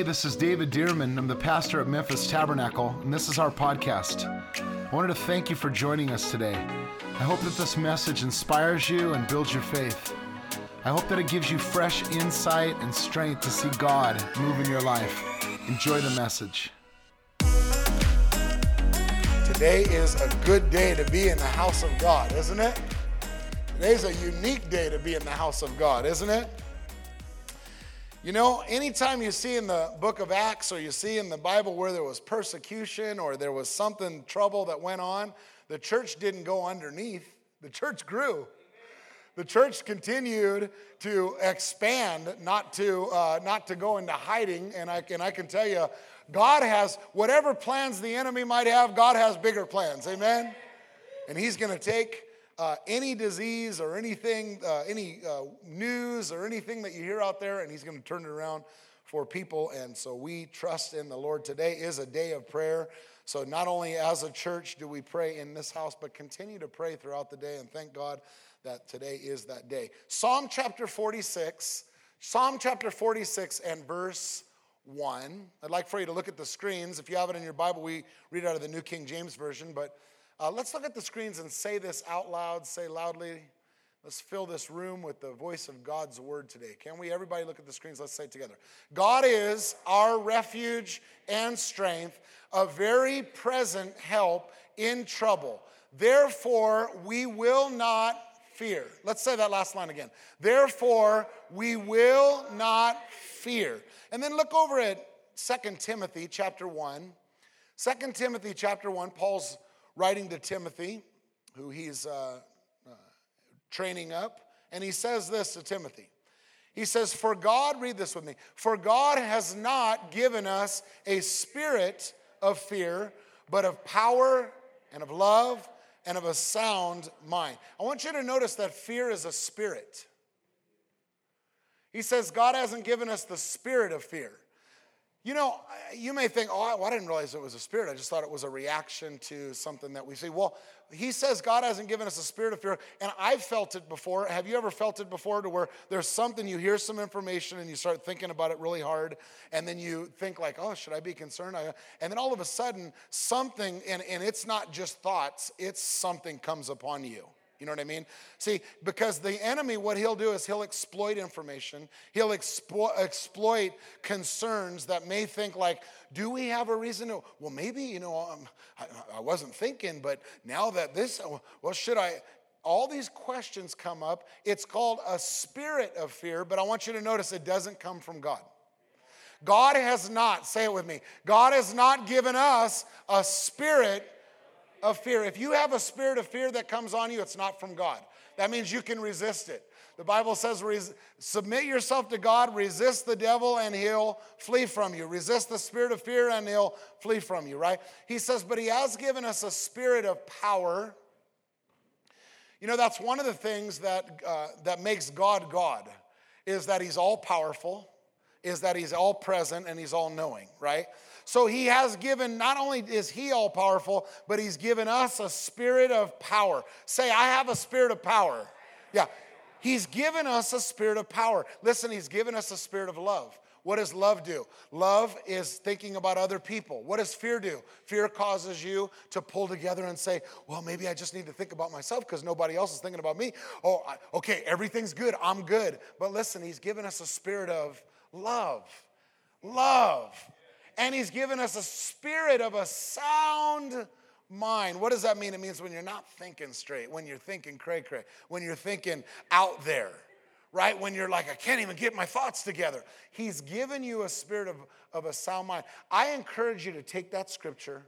Hey, this is David Dearman. I'm the pastor at Memphis Tabernacle, and this is our podcast. I wanted to thank you for joining us today. I hope that this message inspires you and builds your faith. I hope that it gives you fresh insight and strength to see God move in your life. Enjoy the message. Today is a good day to be in the house of God, isn't it? Today's a unique day to be in the house of God, isn't it? You know, anytime you see in the book of Acts or you see in the Bible where there was persecution or there was something, trouble that went on, the church didn't go underneath, the church grew. The church continued to expand, not to, uh, not to go into hiding. And I, and I can tell you, God has whatever plans the enemy might have, God has bigger plans. Amen? And He's going to take uh, any disease or anything, uh, any uh, news or anything that you hear out there, and He's going to turn it around for people. And so we trust in the Lord. Today is a day of prayer. So not only as a church do we pray in this house, but continue to pray throughout the day and thank God that today is that day. Psalm chapter 46, Psalm chapter 46 and verse 1. I'd like for you to look at the screens. If you have it in your Bible, we read out of the New King James Version, but uh, let's look at the screens and say this out loud, say loudly. Let's fill this room with the voice of God's word today. Can we? Everybody look at the screens. Let's say it together. God is our refuge and strength, a very present help in trouble. Therefore, we will not fear. Let's say that last line again. Therefore, we will not fear. And then look over at 2 Timothy chapter 1. 2 Timothy chapter 1, Paul's writing to Timothy, who he's uh, uh, training up, and he says this to Timothy. He says, For God, read this with me, for God has not given us a spirit of fear, but of power and of love and of a sound mind. I want you to notice that fear is a spirit. He says, God hasn't given us the spirit of fear. You know, you may think, oh, well, I didn't realize it was a spirit. I just thought it was a reaction to something that we see. Well, he says God hasn't given us a spirit of fear, and I've felt it before. Have you ever felt it before to where there's something, you hear some information and you start thinking about it really hard, and then you think, like, oh, should I be concerned? And then all of a sudden, something, and, and it's not just thoughts, it's something comes upon you. You know what I mean? See, because the enemy, what he'll do is he'll exploit information. He'll explo- exploit concerns that may think like, do we have a reason to? Well, maybe, you know, um, I, I wasn't thinking, but now that this, well, should I? All these questions come up. It's called a spirit of fear, but I want you to notice it doesn't come from God. God has not, say it with me, God has not given us a spirit of fear. If you have a spirit of fear that comes on you, it's not from God. That means you can resist it. The Bible says, submit yourself to God, resist the devil, and he'll flee from you. Resist the spirit of fear, and he'll flee from you, right? He says, but he has given us a spirit of power. You know, that's one of the things that, uh, that makes God God, is that he's all powerful, is that he's all present, and he's all knowing, right? So he has given, not only is he all powerful, but he's given us a spirit of power. Say, I have a spirit of power. Yeah. He's given us a spirit of power. Listen, he's given us a spirit of love. What does love do? Love is thinking about other people. What does fear do? Fear causes you to pull together and say, well, maybe I just need to think about myself because nobody else is thinking about me. Oh, okay, everything's good. I'm good. But listen, he's given us a spirit of love. Love and he's given us a spirit of a sound mind. What does that mean? It means when you're not thinking straight, when you're thinking cray cray, when you're thinking out there, right? When you're like, I can't even get my thoughts together. He's given you a spirit of, of a sound mind. I encourage you to take that scripture,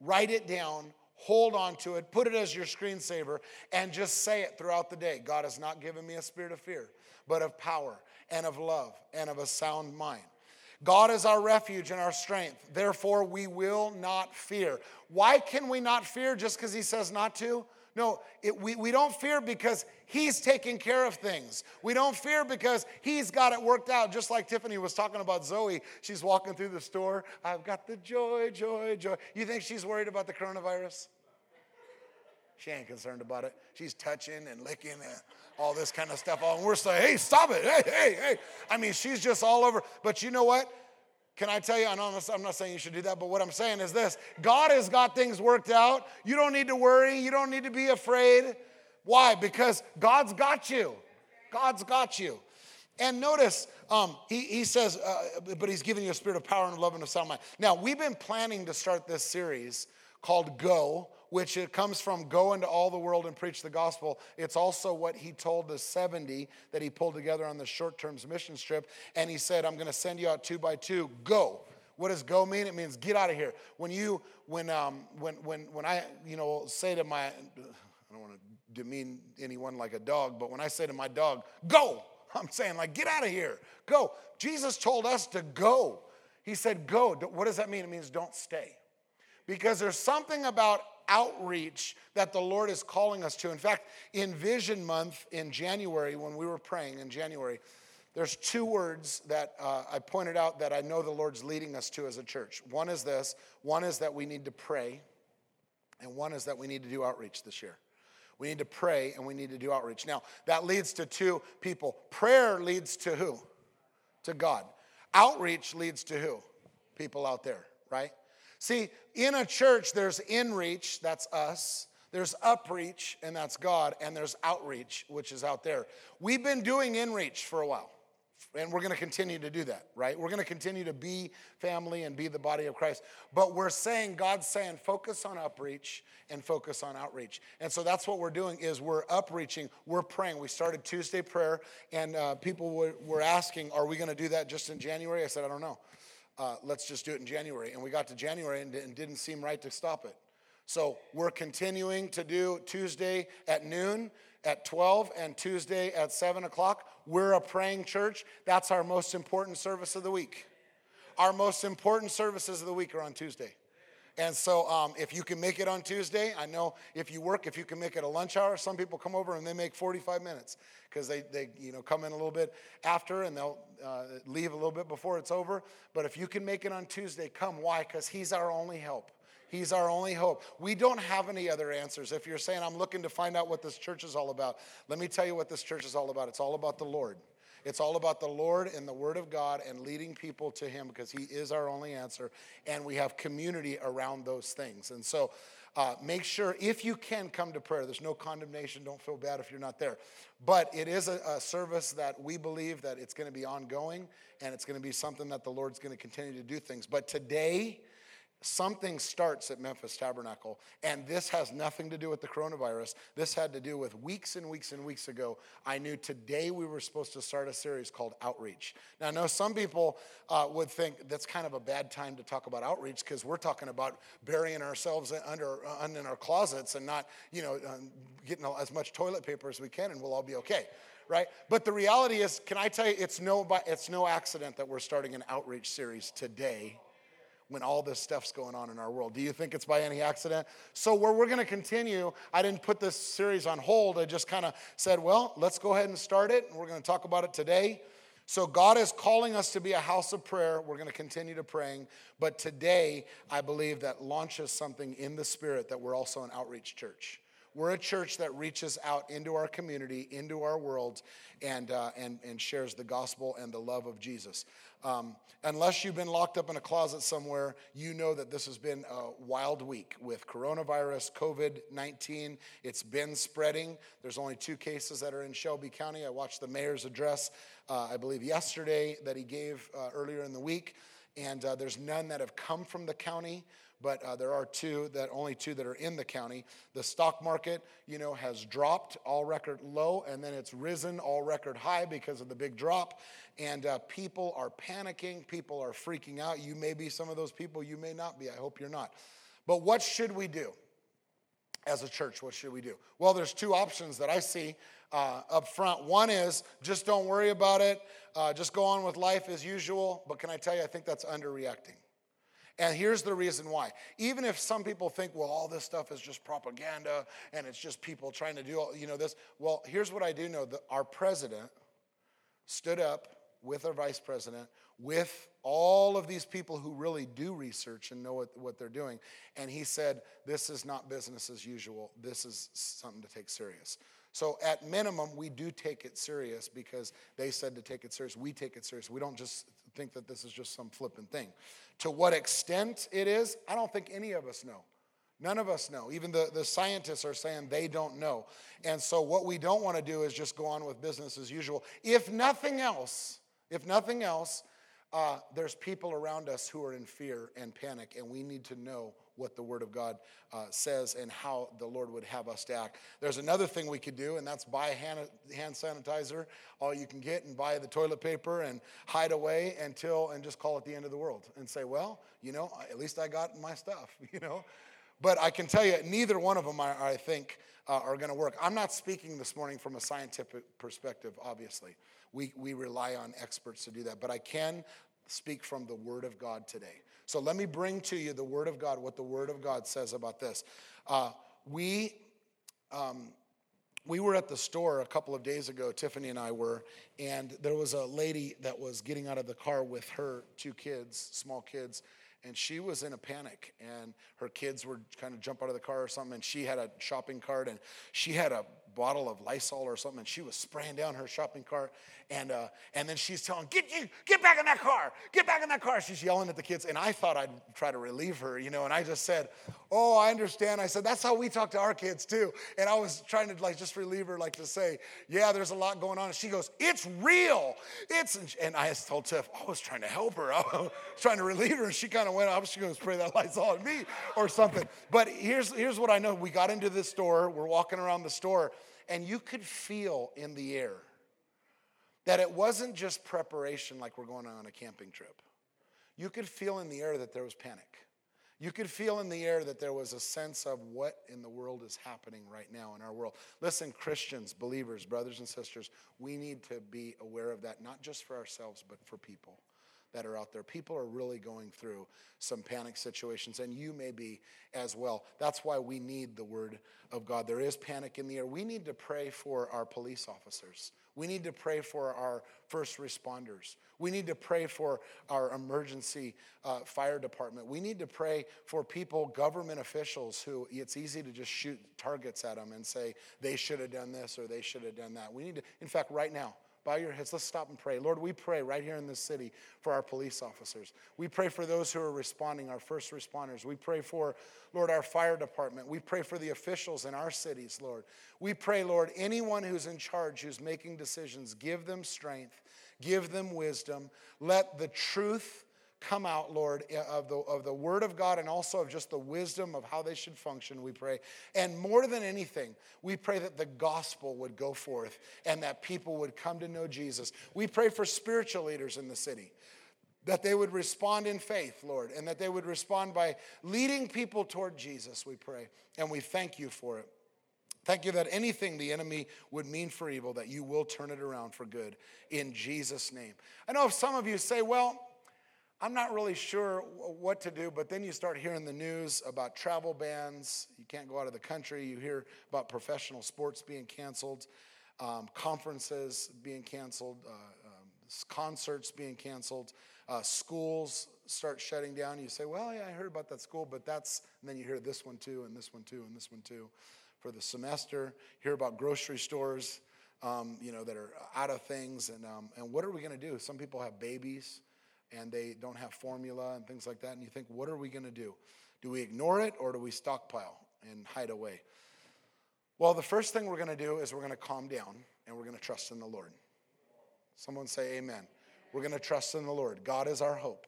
write it down, hold on to it, put it as your screensaver, and just say it throughout the day. God has not given me a spirit of fear, but of power and of love and of a sound mind. God is our refuge and our strength. Therefore, we will not fear. Why can we not fear just because he says not to? No, it, we, we don't fear because he's taking care of things. We don't fear because he's got it worked out. Just like Tiffany was talking about Zoe. She's walking through the store. I've got the joy, joy, joy. You think she's worried about the coronavirus? She ain't concerned about it. She's touching and licking and all this kind of stuff. And we're saying, hey, stop it. Hey, hey, hey. I mean, she's just all over. But you know what? Can I tell you? I'm not, I'm not saying you should do that, but what I'm saying is this God has got things worked out. You don't need to worry. You don't need to be afraid. Why? Because God's got you. God's got you. And notice, um, he, he says, uh, but he's giving you a spirit of power and love and of sound mind. Now, we've been planning to start this series called Go, which it comes from go into all the world and preach the gospel. It's also what he told the 70 that he pulled together on the short term mission trip. And he said, I'm going to send you out two by two. Go. What does go mean? It means get out of here. When you, when, um, when, when, when I, you know, say to my, I don't want to demean anyone like a dog, but when I say to my dog, go, I'm saying, like, get out of here, go. Jesus told us to go. He said, go. What does that mean? It means don't stay. Because there's something about outreach that the Lord is calling us to. In fact, in Vision Month in January, when we were praying in January, there's two words that uh, I pointed out that I know the Lord's leading us to as a church. One is this one is that we need to pray, and one is that we need to do outreach this year. We need to pray and we need to do outreach. Now, that leads to two people. Prayer leads to who? To God. Outreach leads to who? People out there, right? See, in a church, there's inreach, that's us. There's upreach, and that's God. And there's outreach, which is out there. We've been doing inreach for a while. And we're to continue to do that, right? We're to continue to be family and be the body of Christ. But we're saying, God's saying, focus on upreach and focus on outreach. And so that's what we're doing is we're upreaching, we're praying. We started Tuesday prayer, and uh, people were, were asking, are we to do that just in January? I said, I don't know. Uh, let's just do it in January. And we got to January and it didn't seem right to stop it. So we're continuing to do Tuesday at noon at 12 and Tuesday at 7 o'clock. We're a praying church. That's our most important service of the week. Our most important services of the week are on Tuesday. And so, um, if you can make it on Tuesday, I know if you work, if you can make it a lunch hour, some people come over and they make 45 minutes because they, they you know, come in a little bit after and they'll uh, leave a little bit before it's over. But if you can make it on Tuesday, come. Why? Because He's our only help. He's our only hope. We don't have any other answers. If you're saying, I'm looking to find out what this church is all about, let me tell you what this church is all about. It's all about the Lord. It's all about the Lord and the Word of God and leading people to Him because He is our only answer. And we have community around those things. And so uh, make sure, if you can, come to prayer. There's no condemnation. Don't feel bad if you're not there. But it is a, a service that we believe that it's going to be ongoing and it's going to be something that the Lord's going to continue to do things. But today, something starts at Memphis Tabernacle, and this has nothing to do with the coronavirus. This had to do with weeks and weeks and weeks ago. I knew today we were supposed to start a series called Outreach. Now, I know some people uh, would think that's kind of a bad time to talk about outreach because we're talking about burying ourselves under uh, in our closets and not, you know, um, getting as much toilet paper as we can, and we'll all be okay. Right? But the reality is, can I tell you, it's no, it's no accident that we're starting an outreach series today when all this stuff's going on in our world. Do you think it's by any accident? So, where we're going to continue, I didn't put this series on hold. I just kind of said, well, let's go ahead and start it. And we're going to talk about it today. So, God is calling us to be a house of prayer. We're going to continue to praying. But today, I believe that launches something in the spirit that we're also an outreach church. We're a church that reaches out into our community, into our world, and, uh, and, and shares the gospel and the love of Jesus. Um, unless you've been locked up in a closet somewhere, you know that this has been a wild week with coronavirus, COVID 19. It's been spreading. There's only two cases that are in Shelby County. I watched the mayor's address, uh, I believe, yesterday that he gave uh, earlier in the week, and uh, there's none that have come from the county but uh, there are two that only two that are in the county. The stock market, you know, has dropped all record low, and then it's risen all record high because of the big drop. And uh, people are panicking. People are freaking out. You may be some of those people. You may not be. I hope you're not. But what should we do? As a church, what should we do? Well, there's two options that I see uh, up front. One is just don't worry about it, uh, just go on with life as usual. But can I tell you, I think that's underreacting. And here's the reason why. Even if some people think, well, all this stuff is just propaganda and it's just people trying to do, all, you know, this. Well, here's what I do know that our president stood up with our vice president, with all of these people who really do research and know what, what they're doing. And he said, this is not business as usual. This is something to take serious. So, at minimum, we do take it serious because they said to take it serious. We take it serious. We don't just think that this is just some flippant thing. To what extent it is, I don't think any of us know. None of us know. Even the, the scientists are saying they don't know. And so, what we don't want to do is just go on with business as usual. If nothing else, if nothing else, uh, there's people around us who are in fear and panic, and we need to know what the Word of God uh, says and how the Lord would have us to act. There's another thing we could do, and that's buy hand, hand sanitizer, all you can get, and buy the toilet paper and hide away until, and just call it the end of the world and say, well, you know, at least I got my stuff, you know. But I can tell you, neither one of them, are, I think, uh, are going to work. I'm not speaking this morning from a scientific perspective, obviously. We, we rely on experts to do that. But I can speak from the Word of God today. So let me bring to you the Word of God, what the Word of God says about this. Uh, we, um, we were at the store a couple of days ago, Tiffany and I were, and there was a lady that was getting out of the car with her two kids, small kids, and she was in a panic and her kids were kind of jump out of the car or something and she had a shopping cart and she had a bottle of Lysol or something, and she was spraying down her shopping cart. And, uh, and then she's telling, get, you, get back in that car, get back in that car. She's yelling at the kids. And I thought I'd try to relieve her, you know, and I just said, oh, I understand. I said, that's how we talk to our kids too. And I was trying to like just relieve her, like to say, yeah, there's a lot going on. And she goes, it's real. It's, and I told Tiff, I was trying to help her. I was trying to relieve her. And she kind of went up. She goes, spray that Lysol on me or something. But here's, here's what I know. We got into the store. We're walking around the store and you could feel in the air that it wasn't just preparation like we're going on a camping trip. You could feel in the air that there was panic. You could feel in the air that there was a sense of what in the world is happening right now in our world. Listen, Christians, believers, brothers and sisters, we need to be aware of that, not just for ourselves, but for people that are out there. People are really going through some panic situations, and you may be as well. That's why we need the Word of God. There is panic in the air. We need to pray for our police officers. We need to pray for our first responders. We need to pray for our emergency uh, fire department. We need to pray for people, government officials, who it's easy to just shoot targets at them and say they should have done this or they should have done that. We need to, in fact, right now, Bow your heads. Let's stop and pray. Lord, we pray right here in this city for our police officers. We pray for those who are responding, our first responders. We pray for, Lord, our fire department. We pray for the officials in our cities, Lord. We pray, Lord, anyone who's in charge, who's making decisions, give them strength, give them wisdom. Let the truth come out, Lord, of the, of the Word of God and also of just the wisdom of how they should function, we pray. And more than anything, we pray that the gospel would go forth and that people would come to know Jesus. We pray for spiritual leaders in the city. That they would respond in faith, Lord, and that they would respond by leading people toward Jesus, we pray. And we thank you for it. Thank you that anything the enemy would mean for evil, that you will turn it around for good in Jesus' name. I know if some of you say, well, I'm not really sure what to do, but then you start hearing the news about travel bans. You can't go out of the country. You hear about professional sports being canceled, um, conferences being canceled, uh, um, concerts being canceled, uh, schools start shutting down. You say, Well, yeah, I heard about that school, but that's, and then you hear this one too, and this one too, and this one too for the semester. Hear about grocery stores. Um, you know, that are out of things, and, um, and what are we going to do? Some people have babies and they don't have formula and things like that. And you think, what are we going to do? Do we ignore it or do we stockpile and hide away? Well, the first thing we're going to do is we're going to calm down and we're going to trust in the Lord. Someone say, Amen. We're going to trust in the Lord. God is our hope.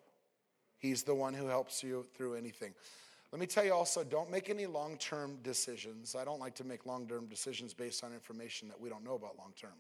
He's the one who helps you through anything. Let me tell you also don't make any long term decisions. I don't like to make long term decisions based on information that we don't know about long term.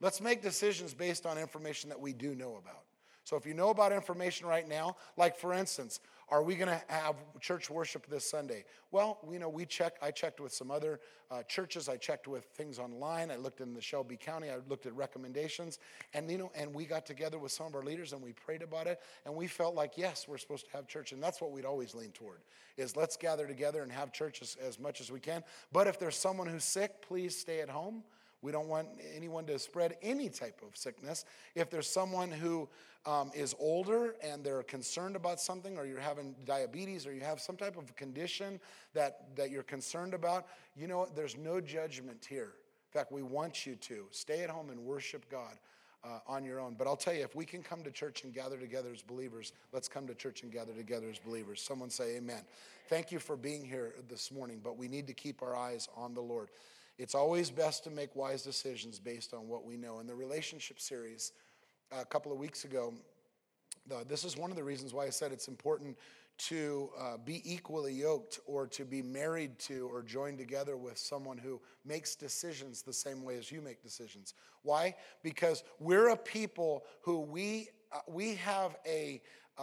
Let's make decisions based on information that we do know about. So if you know about information right now, like for instance, are we going to have church worship this Sunday? Well, you know, we check. I checked with some other uh, churches. I checked with things online. I looked in the Shelby County. I looked at recommendations, and you know, and we got together with some of our leaders and we prayed about it, and we felt like yes, we're supposed to have church, and that's what we'd always lean toward: is let's gather together and have church as, as much as we can. But if there's someone who's sick, please stay at home. We don't want anyone to spread any type of sickness. If there's someone who um, is older and they're concerned about something, or you're having diabetes, or you have some type of condition that, that you're concerned about, you know, there's no judgment here. In fact, we want you to stay at home and worship God. Uh, on your own. But I'll tell you, if we can come to church and gather together as believers, let's come to church and gather together as believers. Someone say, Amen. Thank you for being here this morning, but we need to keep our eyes on the Lord. It's always best to make wise decisions based on what we know. In the relationship series uh, a couple of weeks ago, this is one of the reasons why I said it's important to uh, be equally yoked or to be married to or joined together with someone who makes decisions the same way as you make decisions. Why? Because we're a people who we, uh, we have a, a,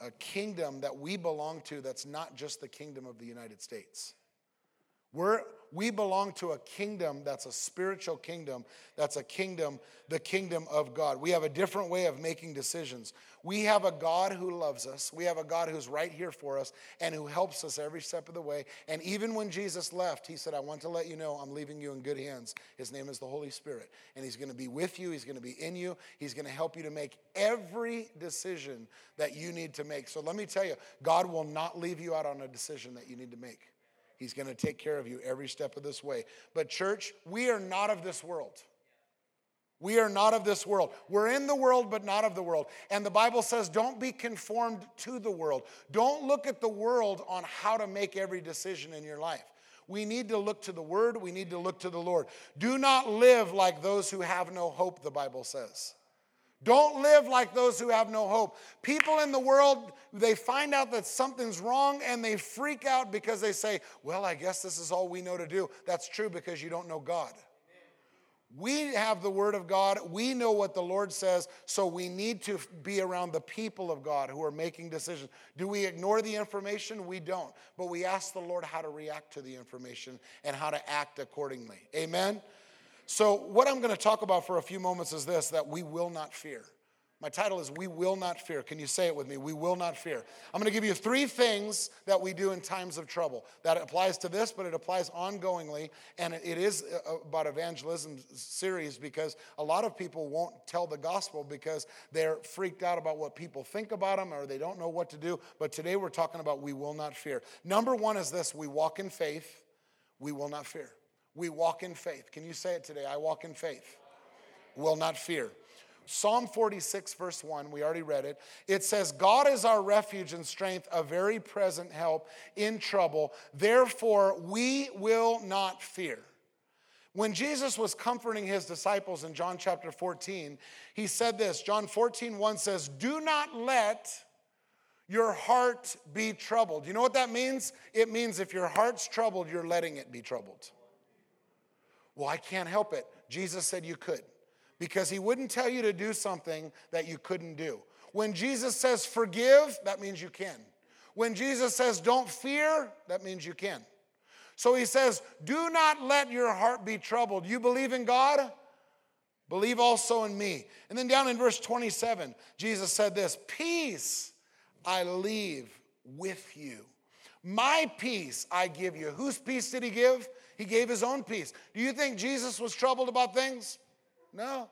a kingdom that we belong to that's not just the kingdom of the United States. We're, we belong to a kingdom that's a spiritual kingdom, that's a kingdom, the kingdom of God. We have a different way of making decisions. We have a God who loves us. We have a God who's right here for us and who helps us every step of the way. And even when Jesus left, he said, I want to let you know I'm leaving you in good hands. His name is the Holy Spirit. And he's going to be with you, he's going to be in you, he's going to help you to make every decision that you need to make. So let me tell you, God will not leave you out on a decision that you need to make. He's going to take care of you every step of this way. But, church, we are not of this world. We are not of this world. We're in the world, but not of the world. And the Bible says, don't be conformed to the world. Don't look at the world on how to make every decision in your life. We need to look to the Word, we need to look to the Lord. Do not live like those who have no hope, the Bible says. Don't live like those who have no hope. People in the world, they find out that something's wrong and they freak out because they say, Well, I guess this is all we know to do. That's true because you don't know God. We have the Word of God. We know what the Lord says, so we need to be around the people of God who are making decisions. Do we ignore the information? We don't. But we ask the Lord how to react to the information and how to act accordingly. Amen? So, what I'm going to talk about for a few moments is this that we will not fear. My title is We Will Not Fear. Can you say it with me? We will not fear. I'm going to give you three things that we do in times of trouble. That applies to this, but it applies ongoingly. And it is uh, about evangelism series because a lot of people won't tell the gospel because they're freaked out about what people think about them or they don't know what to do. But today we're talking about we will not fear. Number one is this we walk in faith, we will not fear. We walk in faith. Can you say it today? I walk in faith. Will not fear. Psalm 46, verse 1, we already read it. It says, God is our refuge and strength, a very present help in trouble. Therefore, we will not fear. When Jesus was comforting his disciples in John chapter 14, he said this John 14, 1 says, Do not let your heart be troubled. You know what that means? It means if your heart's troubled, you're letting it be troubled. Well, I can't help it. Jesus said you could because he wouldn't tell you to do something that you couldn't do. When Jesus says forgive, that means you can. When Jesus says don't fear, that means you can. So he says, do not let your heart be troubled. You believe in God? Believe also in me. And then down in verse 27, Jesus said this Peace I leave with you. My peace I give you. Whose peace did he give? He gave his own peace. Do you think Jesus was troubled about things? No.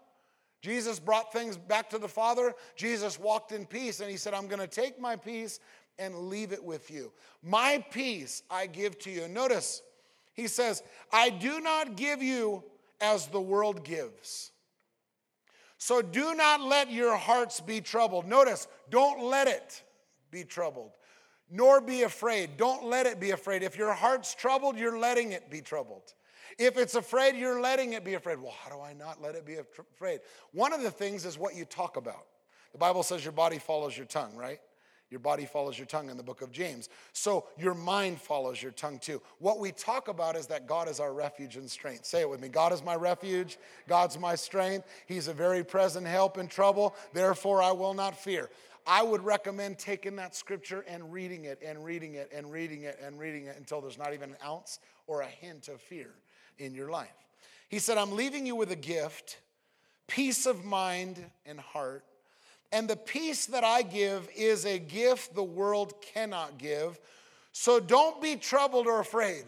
Jesus brought things back to the Father. Jesus walked in peace and he said, I'm going to take my peace and leave it with you. My peace I give to you. Notice, he says, I do not give you as the world gives. So do not let your hearts be troubled. Notice, don't let it be troubled nor be afraid. Don't let it be afraid. If your heart's troubled, you're letting it be troubled. If it's afraid, you're letting it be afraid. Well, how do I not let it be afraid? One of the things is what you talk about. The Bible says your body follows your tongue, right? Your body follows your tongue in the book of James. So your mind follows your tongue too. What we talk about is that God is our refuge and strength. Say it with me God is my refuge. God's my strength. He's a very present help in trouble. Therefore, I will not fear. I would recommend taking that scripture and reading it and reading it and reading it and reading it until there's not even an ounce or a hint of fear in your life. He said, I'm leaving you with a gift, peace of mind and heart. And the peace that I give is a gift the world cannot give. So don't be troubled or afraid.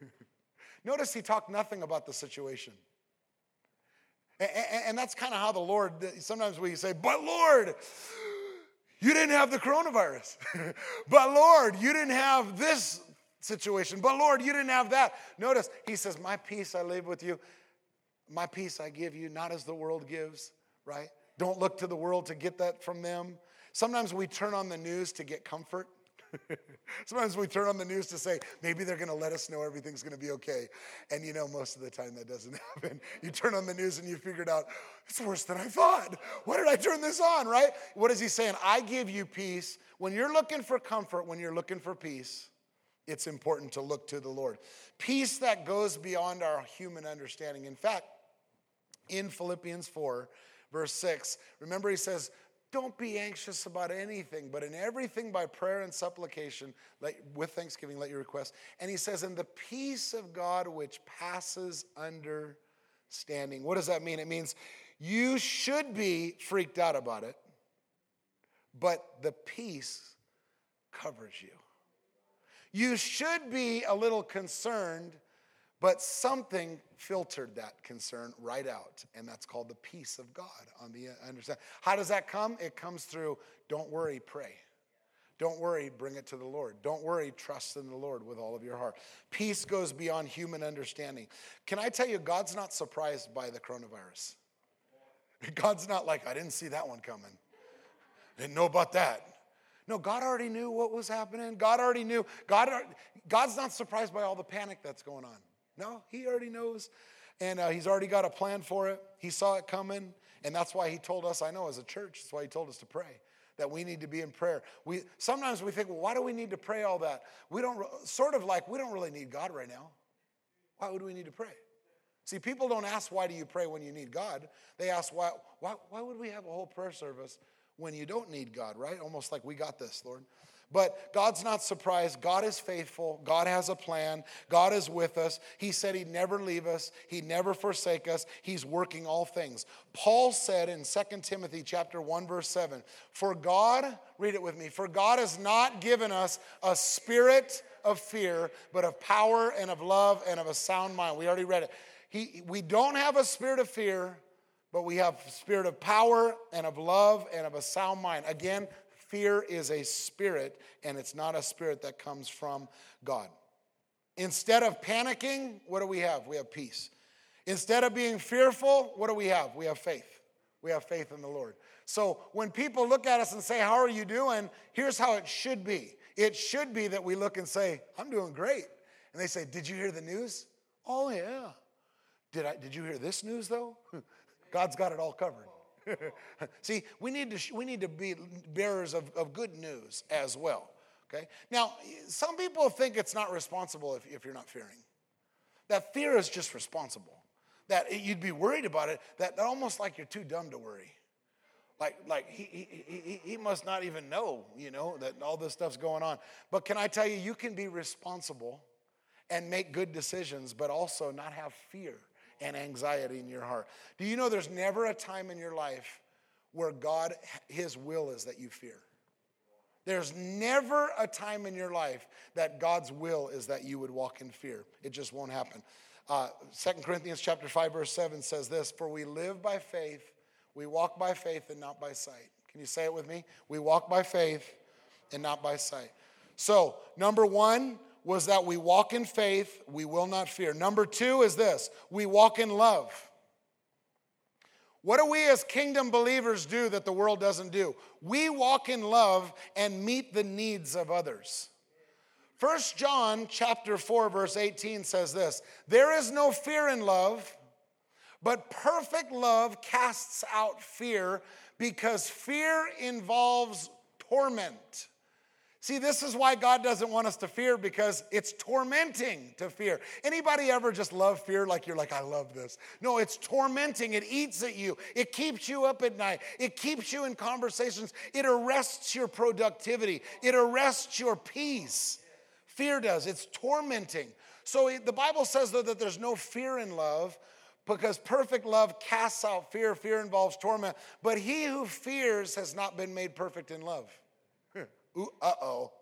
Notice he talked nothing about the situation. And that's kind of how the Lord, sometimes we say, but Lord, you didn't have the coronavirus. but Lord, you didn't have this situation. But Lord, you didn't have that. Notice, he says, My peace I leave with you. My peace I give you, not as the world gives, right? Don't look to the world to get that from them. Sometimes we turn on the news to get comfort. Sometimes we turn on the news to say, maybe they're going to let us know everything's going to be okay. And you know, most of the time that doesn't happen. You turn on the news and you figured out, it's worse than I thought. Why did I turn this on, right? What is he saying? I give you peace. When you're looking for comfort, when you're looking for peace, it's important to look to the Lord. Peace that goes beyond our human understanding. In fact, in Philippians 4, verse 6, remember he says, don't be anxious about anything, but in everything by prayer and supplication, let, with thanksgiving, let your request. And he says, in the peace of God which passes understanding. What does that mean? It means you should be freaked out about it, but the peace covers you. You should be a little concerned, but something filtered that concern right out, and that's called the peace of God on the understand. How does that come? It comes through don't worry, pray. Don't worry, bring it to the Lord. Don't worry, trust in the Lord with all of your heart. Peace goes beyond human understanding. Can I tell you, God's not surprised by the coronavirus. God's not like, I didn't see that one coming. Didn't know about that. No, God already knew what was happening. God already knew. God, God's not surprised by all the panic that's going on. No, He already knows. And uh, He's already got a plan for it. He saw it coming. And that's why He told us, I know as a church, that's why He told us to pray. That we need to be in prayer. We sometimes we think, well, why do we need to pray all that? We don't sort of like we don't really need God right now. Why would we need to pray? See, people don't ask why do you pray when you need God. They ask why why, why would we have a whole prayer service when you don't need God, right? Almost like we got this, Lord. But God's not surprised. God is faithful. God has a plan. God is with us. He said He'd never leave us. He'd never forsake us. He's working all things. Paul said in 2 Timothy chapter 1 verse 7, "For God, read it with me, for God has not given us a spirit of fear, but of power and of love and of a sound mind." We already read it. He, we don't have a spirit of fear, but we have spirit of power and of love and of a sound mind. Again, fear is a spirit and it's not a spirit that comes from God. Instead of panicking, what do we have? We have peace. Instead of being fearful, what do we have? We have faith. We have faith in the Lord. So when people look at us and say, How are you doing? Here's how it should be. It should be that we look and say, I'm doing great. And they say, Did you hear the news? Oh, yeah. Did, I, did you hear this news though? God's got it all covered. See, we need to, we need to be bearers of, of good news as well. Okay? Now, some people think it's not responsible if, if you're not fearing. That fear is just responsible. That you'd be worried about it, that almost like you're too dumb to worry. Like, like he, he, he, he must not even know, you know, that all this stuff's going on. But can I tell you, you can be responsible and make good decisions, but also not have fear and anxiety in your heart. Do you know there's never a time in your life where God, His will is that you fear? There's never a time in your life that God's will is that you would walk in fear. It just won't happen. Uh, 2 Corinthians chapter 5, verse 7 says this, For we live by faith, we walk by faith and not by sight. Can you say it with me? We walk by faith and not by sight. So, number one, was that we walk in faith, we will not fear. Number two is this we walk in love. What do we as kingdom believers do that the world doesn't do? We walk in love and meet the needs of others. First John chapter 4 verse 18 says this, there is no fear in love, but perfect love casts out fear because fear involves torment. See, this is why God doesn't want us to fear because it's tormenting to fear. Anybody ever just love fear like you're like, I love this? No, it's tormenting. It eats at you. It keeps you up at night. It keeps you in conversations. It arrests your productivity. It arrests your peace. Fear does. It's tormenting. So the Bible says, though, that there's no fear in love because perfect love casts out fear. Fear involves torment. But he who fears has not been made perfect in love. Ooh, uh oh.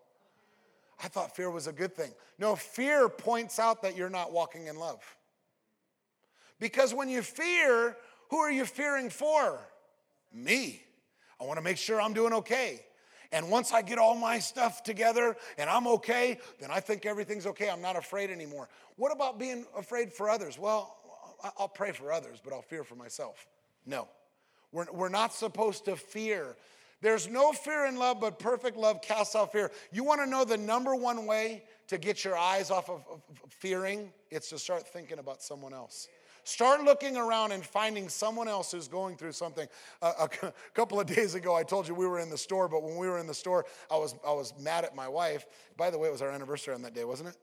I thought fear was a good thing. No, fear points out that you're not walking in love. Because when you fear, who are you fearing for? Me. I want to make sure I'm doing okay. And once I get all my stuff together and I'm okay, then I think everything's okay. I'm not afraid anymore. What about being afraid for others? Well, I'll pray for others, but I'll fear for myself. No. We're, we're not supposed to fear. There's no fear in love, but perfect love casts out fear. You want to know the number one way to get your eyes off of, of, of fearing? It's to start thinking about someone else. Start looking around and finding someone else who's going through something. A couple of days ago, I told you we were in the store, but when we were in the store, I was, I was mad at my wife. By the way, it was our anniversary on that day, wasn't it?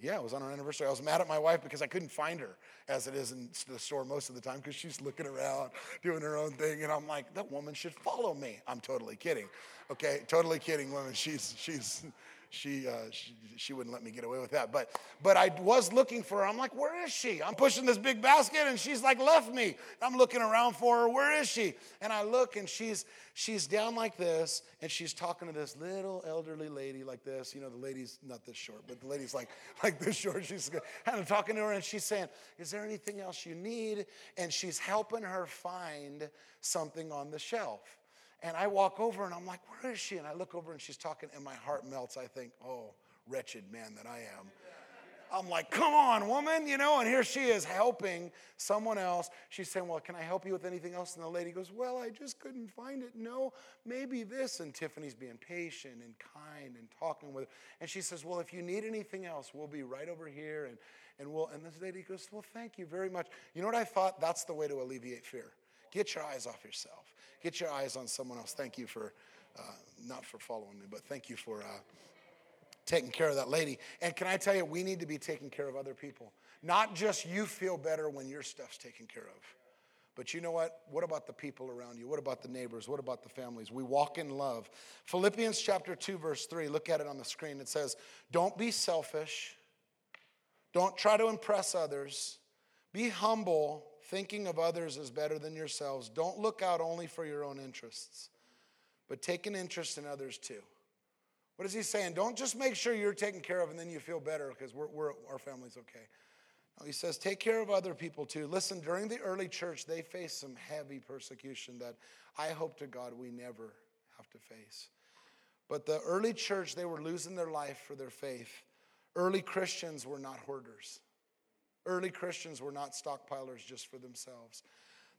Yeah, it was on our anniversary. I was mad at my wife because I couldn't find her, as it is in the store most of the time, because she's looking around, doing her own thing. And I'm like, that woman should follow me. I'm totally kidding. Okay, totally kidding, woman. She's, she's, she, uh, she, she wouldn't let me get away with that. But, but I was looking for her. I'm like, where is she? I'm pushing this big basket and she's like left me. I'm looking around for her. Where is she? And I look and she's, she's down like this and she's talking to this little elderly lady like this. You know, the lady's not this short, but the lady's like, like this short. She's kind of talking to her and she's saying, is there anything else you need? And she's helping her find something on the shelf. And I walk over and I'm like, where is she? And I look over and she's talking, and my heart melts. I think, oh, wretched man that I am. I'm like, come on, woman, you know, and here she is helping someone else. She's saying, Well, can I help you with anything else? And the lady goes, Well, I just couldn't find it. No, maybe this. And Tiffany's being patient and kind and talking with her. And she says, Well, if you need anything else, we'll be right over here. And, and, we'll, and this lady goes, Well, thank you very much. You know what I thought? That's the way to alleviate fear. Get your eyes off yourself. Get your eyes on someone else. Thank you for, uh, not for following me, but thank you for uh, taking care of that lady. And can I tell you, we need to be taking care of other people. Not just you feel better when your stuff's taken care of. But you know what? What about the people around you? What about the neighbors? What about the families? We walk in love. Philippians chapter 2, verse 3, look at it on the screen. It says, Don't be selfish. Don't try to impress others. Be humble thinking of others as better than yourselves. Don't look out only for your own interests, but take an interest in others too. What is he saying? Don't just make sure you're taken care of and then you feel better because we're, we're, our family's okay. No, he says, take care of other people too. Listen, during the early church, they faced some heavy persecution that I hope to God we never have to face. But the early church, they were losing their life for their faith. Early Christians were not hoarders. Early Christians were not stockpilers just for themselves.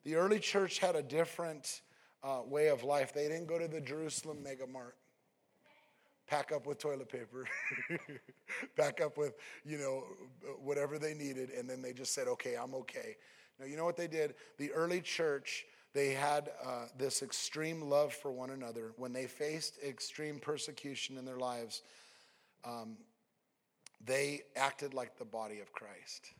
The early church had a different uh, way of life. They didn't go to the Jerusalem mega mart, pack up with toilet paper, pack up with, you know, whatever they needed, and then they just said, okay, I'm okay. Now, you know what they did? The early church, they had uh, this extreme love for one another. When they faced extreme persecution in their lives, um, they acted like the body of Christ.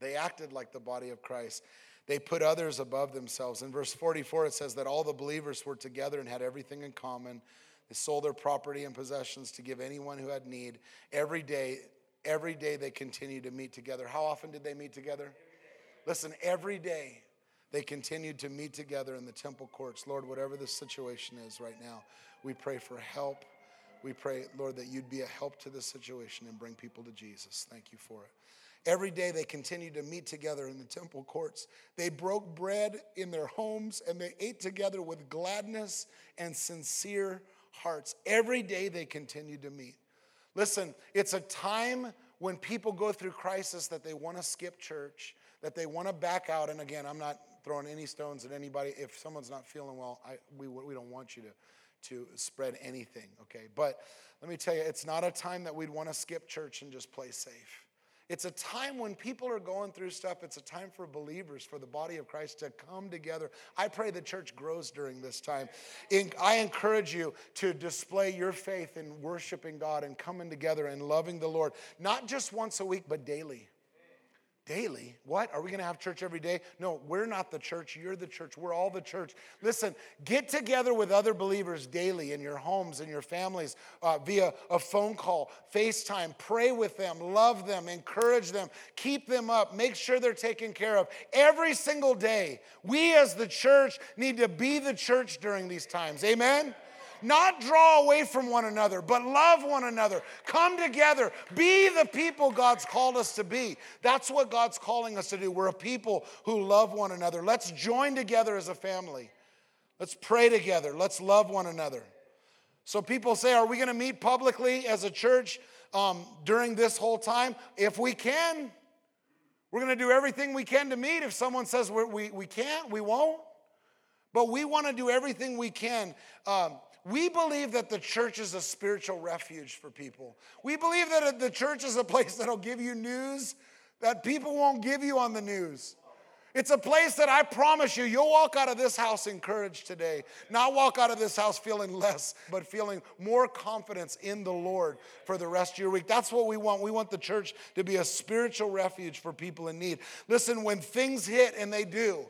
They acted like the body of Christ. They put others above themselves. In verse 44, it says that all the believers were together and had everything in common. They sold their property and possessions to give anyone who had need. Every day, every day they continued to meet together. How often did they meet together? Listen, every day they continued to meet together in the temple courts. Lord, whatever the situation is right now, we pray for help. We pray, Lord, that you'd be a help to the situation and bring people to Jesus. Thank you for it. Every day they continued to meet together in the temple courts. They broke bread in their homes and they ate together with gladness and sincere hearts. Every day they continued to meet. Listen, it's a time when people go through crisis that they want to skip church, that they want to back out. And again, I'm not throwing any stones at anybody. If someone's not feeling well, I, we, we don't want you to, to spread anything, okay? But let me tell you, it's not a time that we'd want to skip church and just play safe. It's a time when people are going through stuff. It's a time for believers, for the body of Christ to come together. I pray the church grows during this time. I encourage you to display your faith in worshiping God and coming together and loving the Lord, not just once a week, but daily. Daily? What? Are we going to have church every day? No, we're not the church. You're the church. We're all the church. Listen, get together with other believers daily in your homes, in your families, uh, via a phone call, FaceTime. Pray with them, love them, encourage them, keep them up, make sure they're taken care of. Every single day, we as the church need to be the church during these times. Amen? Not draw away from one another, but love one another. Come together. Be the people God's called us to be. That's what God's calling us to do. We're a people who love one another. Let's join together as a family. Let's pray together. Let's love one another. So people say, Are we going to meet publicly as a church um, during this whole time? If we can, We're going to do everything we can to meet. If someone says we we, can't, we won't. But we want to do everything we can. Um, we believe that the church is a spiritual refuge for people. We believe that the church is a place that'll give you news that people won't give you on the news. It's a place that I promise you, you'll walk out of this house encouraged today. Not walk out of this house feeling less, but feeling more confidence in the Lord for the rest of your week. That's what we want. We want the church to be a spiritual refuge for people in need. Listen, when things hit, and they do,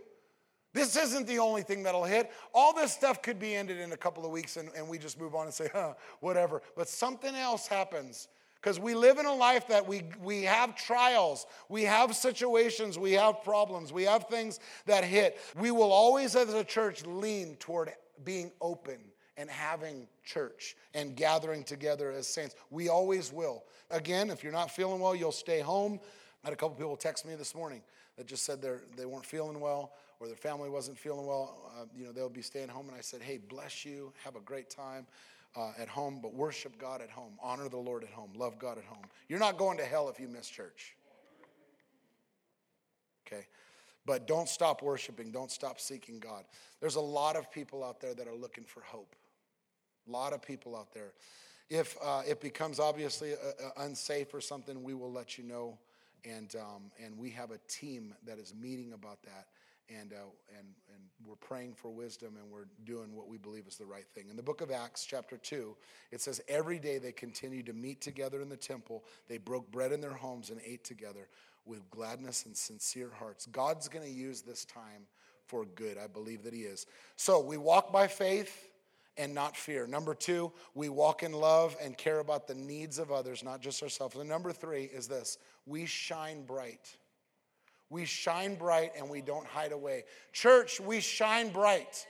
this isn't the only thing that'll hit. All this stuff could be ended in a couple of weeks and, and we just move on and say, huh, whatever. But something else happens because we live in a life that we, we have trials, we have situations, we have problems, we have things that hit. We will always, as a church, lean toward being open and having church and gathering together as saints. We always will. Again, if you're not feeling well, you'll stay home. I had a couple people text me this morning that just said they're, they weren't feeling well or their family wasn't feeling well. Uh, you know, they'll be staying home. And I said, hey, bless you, have a great time uh, at home, but worship God at home. Honor the Lord at home. Love God at home. You're not going to hell if you miss church. Okay? But don't stop worshiping. Don't stop seeking God. There's a lot of people out there that are looking for hope. A lot of people out there. If uh, it becomes obviously uh, uh, unsafe or something, we will let you know. And, um, and we have a team that is meeting about that and, uh, and, and we're praying for wisdom and we're doing what we believe is the right thing. In the book of Acts, chapter 2, it says, Every day they continued to meet together in the temple. They broke bread in their homes and ate together with gladness and sincere hearts. God's going to use this time for good. I believe that He is. So we walk by faith and not fear. Number two, we walk in love and care about the needs of others, not just ourselves. And number three is this we shine bright. We shine bright and we don't hide away. Church, we shine bright.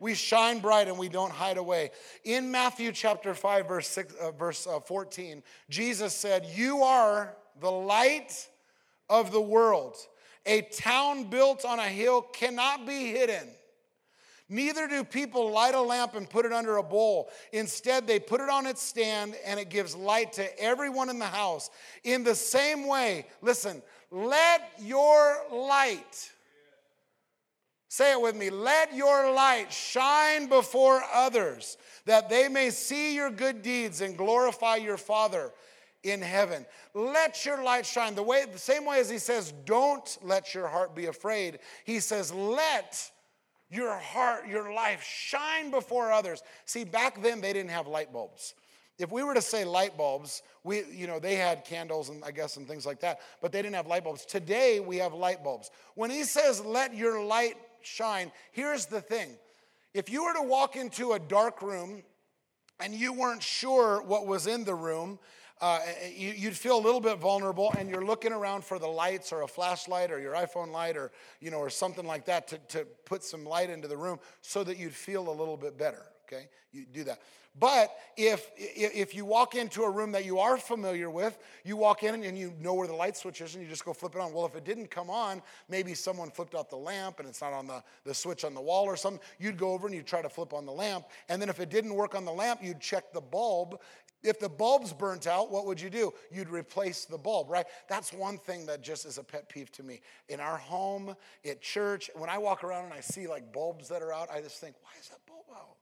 We shine bright and we don't hide away. In Matthew chapter 5, verse, six, uh, verse uh, 14, Jesus said, You are the light of the world. A town built on a hill cannot be hidden. Neither do people light a lamp and put it under a bowl. Instead, they put it on its stand and it gives light to everyone in the house. In the same way, listen, let your light, say it with me, let your light shine before others that they may see your good deeds and glorify your Father in heaven. Let your light shine. The way the same way as he says, don't let your heart be afraid. He says, let your heart, your life shine before others. See, back then they didn't have light bulbs. If we were to say light bulbs, we, you know, they had candles and I guess and things like that, but they didn't have light bulbs. Today we have light bulbs. When he says, let your light shine, here's the thing. If you were to walk into a dark room and you weren't sure what was in the room, uh, you, would feel a little bit vulnerable and you're looking around for the lights or a flashlight or your iphone light or you know or something like that to, to put some light into the room so that you'd feel a little bit better okay you do that but if, if you walk into a room that you are familiar with, you walk in and you know where the light switch is and you just go flip it on. Well, if it didn't come on, maybe someone flipped out the lamp and it's not on the, the switch on the wall or something. You'd go over and you'd try to flip on the lamp. And then if it didn't work on the lamp, you'd check the bulb. If the bulb's burnt out, what would you do? You'd replace the bulb, right? That's one thing that just is a pet peeve to me. In our home, at church, when I walk around and I see like bulbs that are out, I just think, why is that bulb out?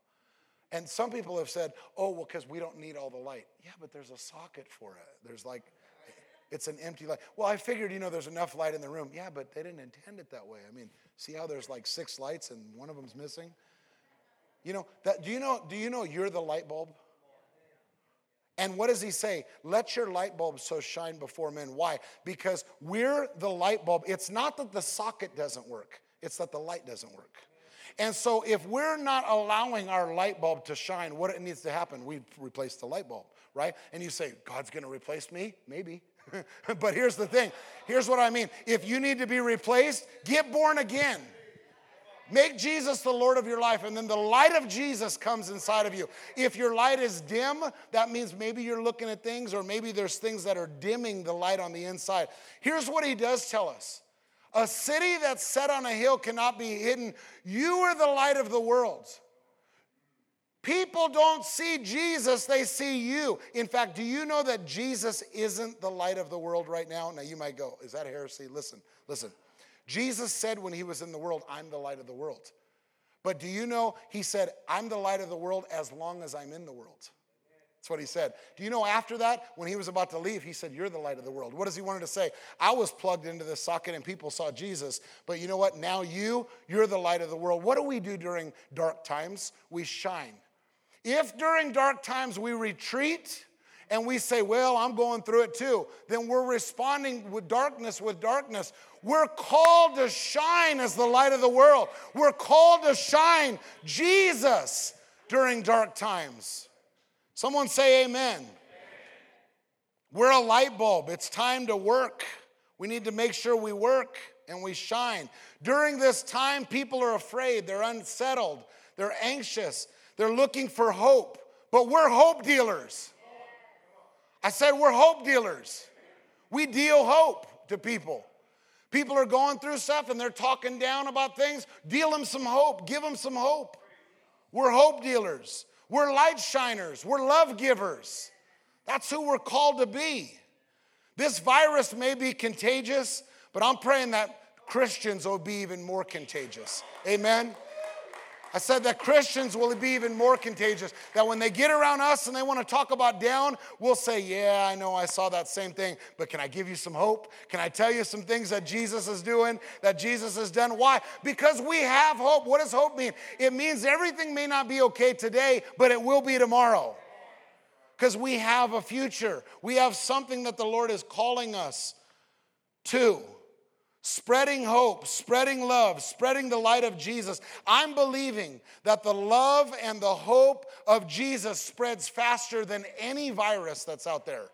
And some people have said, oh, well, because we don't need all the light. Yeah, but there's a socket for it. There's like, it's an empty light. Well, I figured, you know, there's enough light in the room. Yeah, but they didn't intend it that way. I mean, see how there's like six lights and one of them's missing? You know, that, do you know, do you know you're the light bulb? And what does he say? Let your light bulb so shine before men. Why? Because we're the light bulb. It's not that the socket doesn't work, it's that the light doesn't work. And so, if we're not allowing our light bulb to shine, what it needs to happen? We replace the light bulb, right? And you say, God's gonna replace me? Maybe. but here's the thing here's what I mean. If you need to be replaced, get born again. Make Jesus the Lord of your life, and then the light of Jesus comes inside of you. If your light is dim, that means maybe you're looking at things, or maybe there's things that are dimming the light on the inside. Here's what he does tell us a city that's set on a hill cannot be hidden. You are the light of the world. People don't see Jesus, they see you. In fact, do you know that Jesus isn't the light of the world right now? Now you might go, is that heresy? Listen, listen. Jesus said when he was in the world, I'm the light of the world. But do you know, he said, I'm the light of the world as long as I'm in the world. That's what he said. Do you know after that, when he was about to leave, he said, You're the light of the world. What does he wanted to say? I was plugged into this socket and people saw Jesus, but you know what? Now you, you're the light of the world. What do we do during dark times? We shine. If during dark times we retreat and we say, Well, I'm going through it too, then we're responding with darkness with darkness. We're called to shine as the light of the world. We're called to shine Jesus during dark times. Someone say amen. amen. We're a light bulb. It's time to work. We need to make sure we work and we shine. During this time, people are afraid, they're unsettled, they're anxious, they're looking for hope. But we're hope dealers. I said, we're hope dealers. We deal hope to people. People are going through stuff and they're talking down about things. Deal them some hope, give them some hope. We're hope dealers. We're light shiners, we're love givers. That's who we're called to be. This virus may be contagious, but I'm praying that Christians will be even more contagious. Amen. I said that Christians will be even more contagious. That when they get around us and they want to talk about down, we'll say, Yeah, I know I saw that same thing, but can I give you some hope? Can I tell you some things that Jesus is doing, that Jesus has done? Why? Because we have hope. What does hope mean? It means everything may not be okay today, but it will be tomorrow. Because we have a future, we have something that the Lord is calling us to spreading hope, spreading love, spreading the light of Jesus. I'm believing that the love and the hope of Jesus spreads faster than any virus that's out there.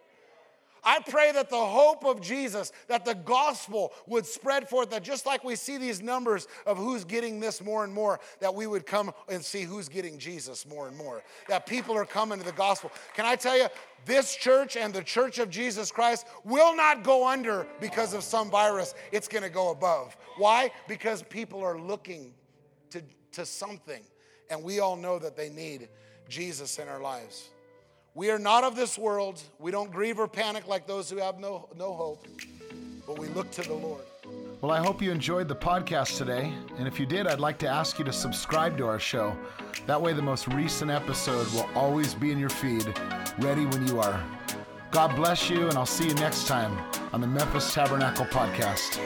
I pray that the hope of Jesus, that the gospel would spread forth, that just like we see these numbers of who's getting this more and more, that we would come and see who's getting Jesus more and more. That people are coming to the gospel. Can I tell you, this church and the church of Jesus Christ will not go under because of some virus. It's going to go above. Why? Because people are looking to, to something, and we all know that they need Jesus in our lives. We are not of this world. We don't grieve or panic like those who have no, no hope, but we look to the Lord. Well, I hope you enjoyed the podcast today. And if you did, I'd like to ask you to subscribe to our show. That way, the most recent episode will always be in your feed, ready when you are. God bless you, and I'll see you next time on the Memphis Tabernacle Podcast.